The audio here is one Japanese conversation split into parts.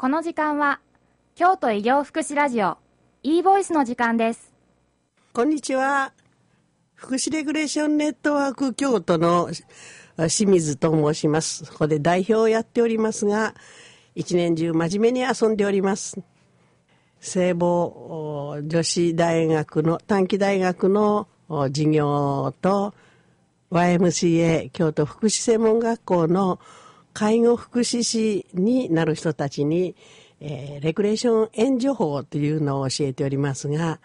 この時間は京都医療福祉ラジオ e ボイスの時間です。こんにちは。福祉レギュレーションネットワーク京都の清水と申します。ここで代表をやっておりますが一年中真面目に遊んでおります。聖母女子大学の短期大学の授業と YMCA 京都福祉専門学校の介護福祉士になる人たちに、えー、レクレーション援助法というのを教えておりますが、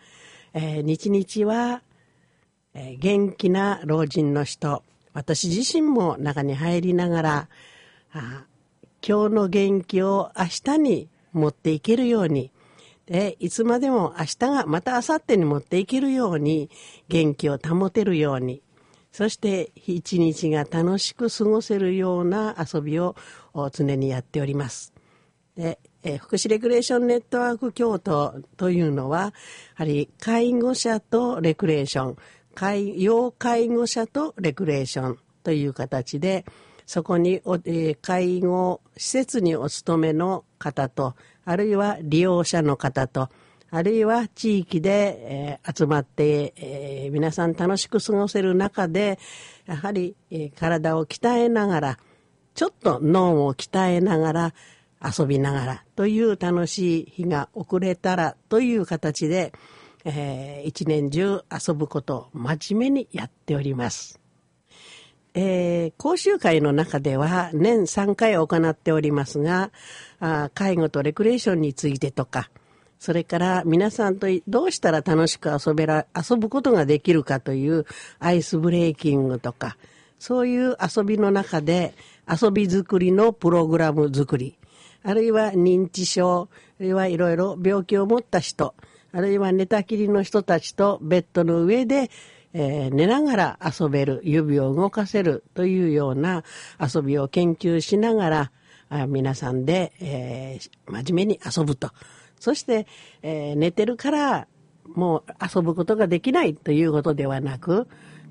えー、日々は、えー、元気な老人の人。私自身も中に入りながらあ今日の元気を明日に持っていけるように。でいつまでも明日がまた明後日に持っていけるように元気を保てるように。そして一日が楽しく過ごせるような遊びを常にやっております。でえ福祉レクレーションネットワーク京都というのは、やはり介護者とレクレーション、介要介護者とレクレーションという形で、そこにお、え介護施設にお勤めの方と、あるいは利用者の方と、あるいは地域で、えー、集まって、えー、皆さん楽しく過ごせる中で、やはり、えー、体を鍛えながら、ちょっと脳を鍛えながら、遊びながらという楽しい日が遅れたらという形で、えー、一年中遊ぶことを真面目にやっております。えー、講習会の中では年3回行っておりますが、あ介護とレクレーションについてとか、それから皆さんとどうしたら楽しく遊べら、遊ぶことができるかというアイスブレーキングとか、そういう遊びの中で遊び作りのプログラム作り、あるいは認知症、あるいはいろいろ病気を持った人、あるいは寝たきりの人たちとベッドの上で、えー、寝ながら遊べる、指を動かせるというような遊びを研究しながら、皆さんで、えー、真面目に遊ぶと。そして、えー、寝てるからもう遊ぶことができないということではなく、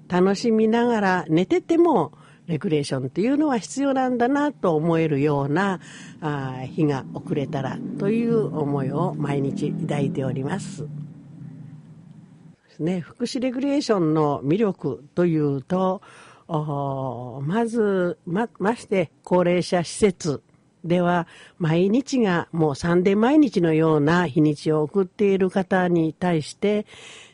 楽しみながら寝ててもレクレーションっていうのは必要なんだなと思えるようなあ日が遅れたらという思いを毎日抱いております。ね、福祉レクレーションの魅力というと、まず、ま、まして高齢者施設では毎日がもうサンデー毎日のような日にちを送っている方に対して、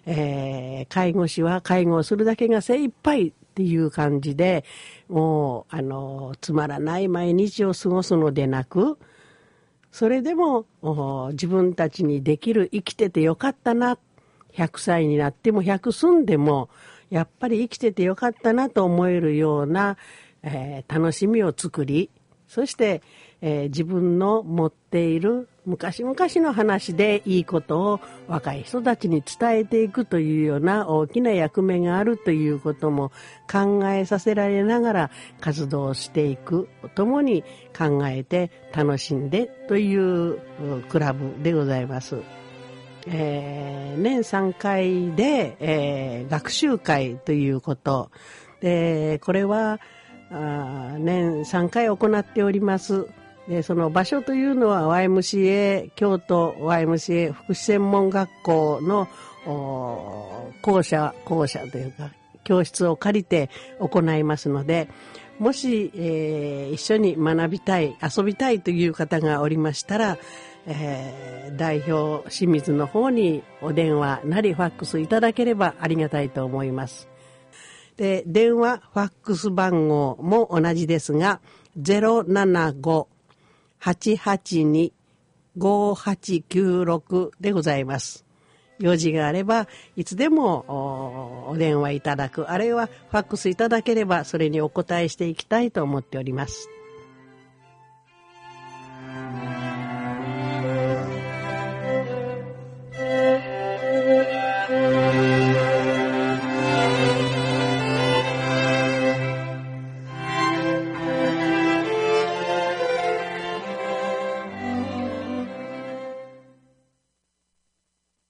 えー、介護士は介護をするだけが精一杯っていう感じでもうあのつまらない毎日を過ごすのでなくそれでも自分たちにできる生きててよかったな100歳になっても100住んでもやっぱり生きててよかったなと思えるような、えー、楽しみを作りそして、えー、自分の持っている昔々の話でいいことを若い人たちに伝えていくというような大きな役目があるということも考えさせられながら活動していくとともに考えて楽しんでというクラブでございます。えー、年3回で、えー、学習会ということでこれは年3回行っております。でその場所というのは YMCA 京都 YMCA 福祉専門学校の校舎校舎というか教室を借りて行いますのでもし、えー、一緒に学びたい遊びたいという方がおりましたら、えー、代表清水の方にお電話なりファックスいただければありがたいと思います。で電話ファックス番号も同じですが075 882-5896でございます。用事があれば、いつでもお電話いただく、あるいはファックスいただければ、それにお答えしていきたいと思っております。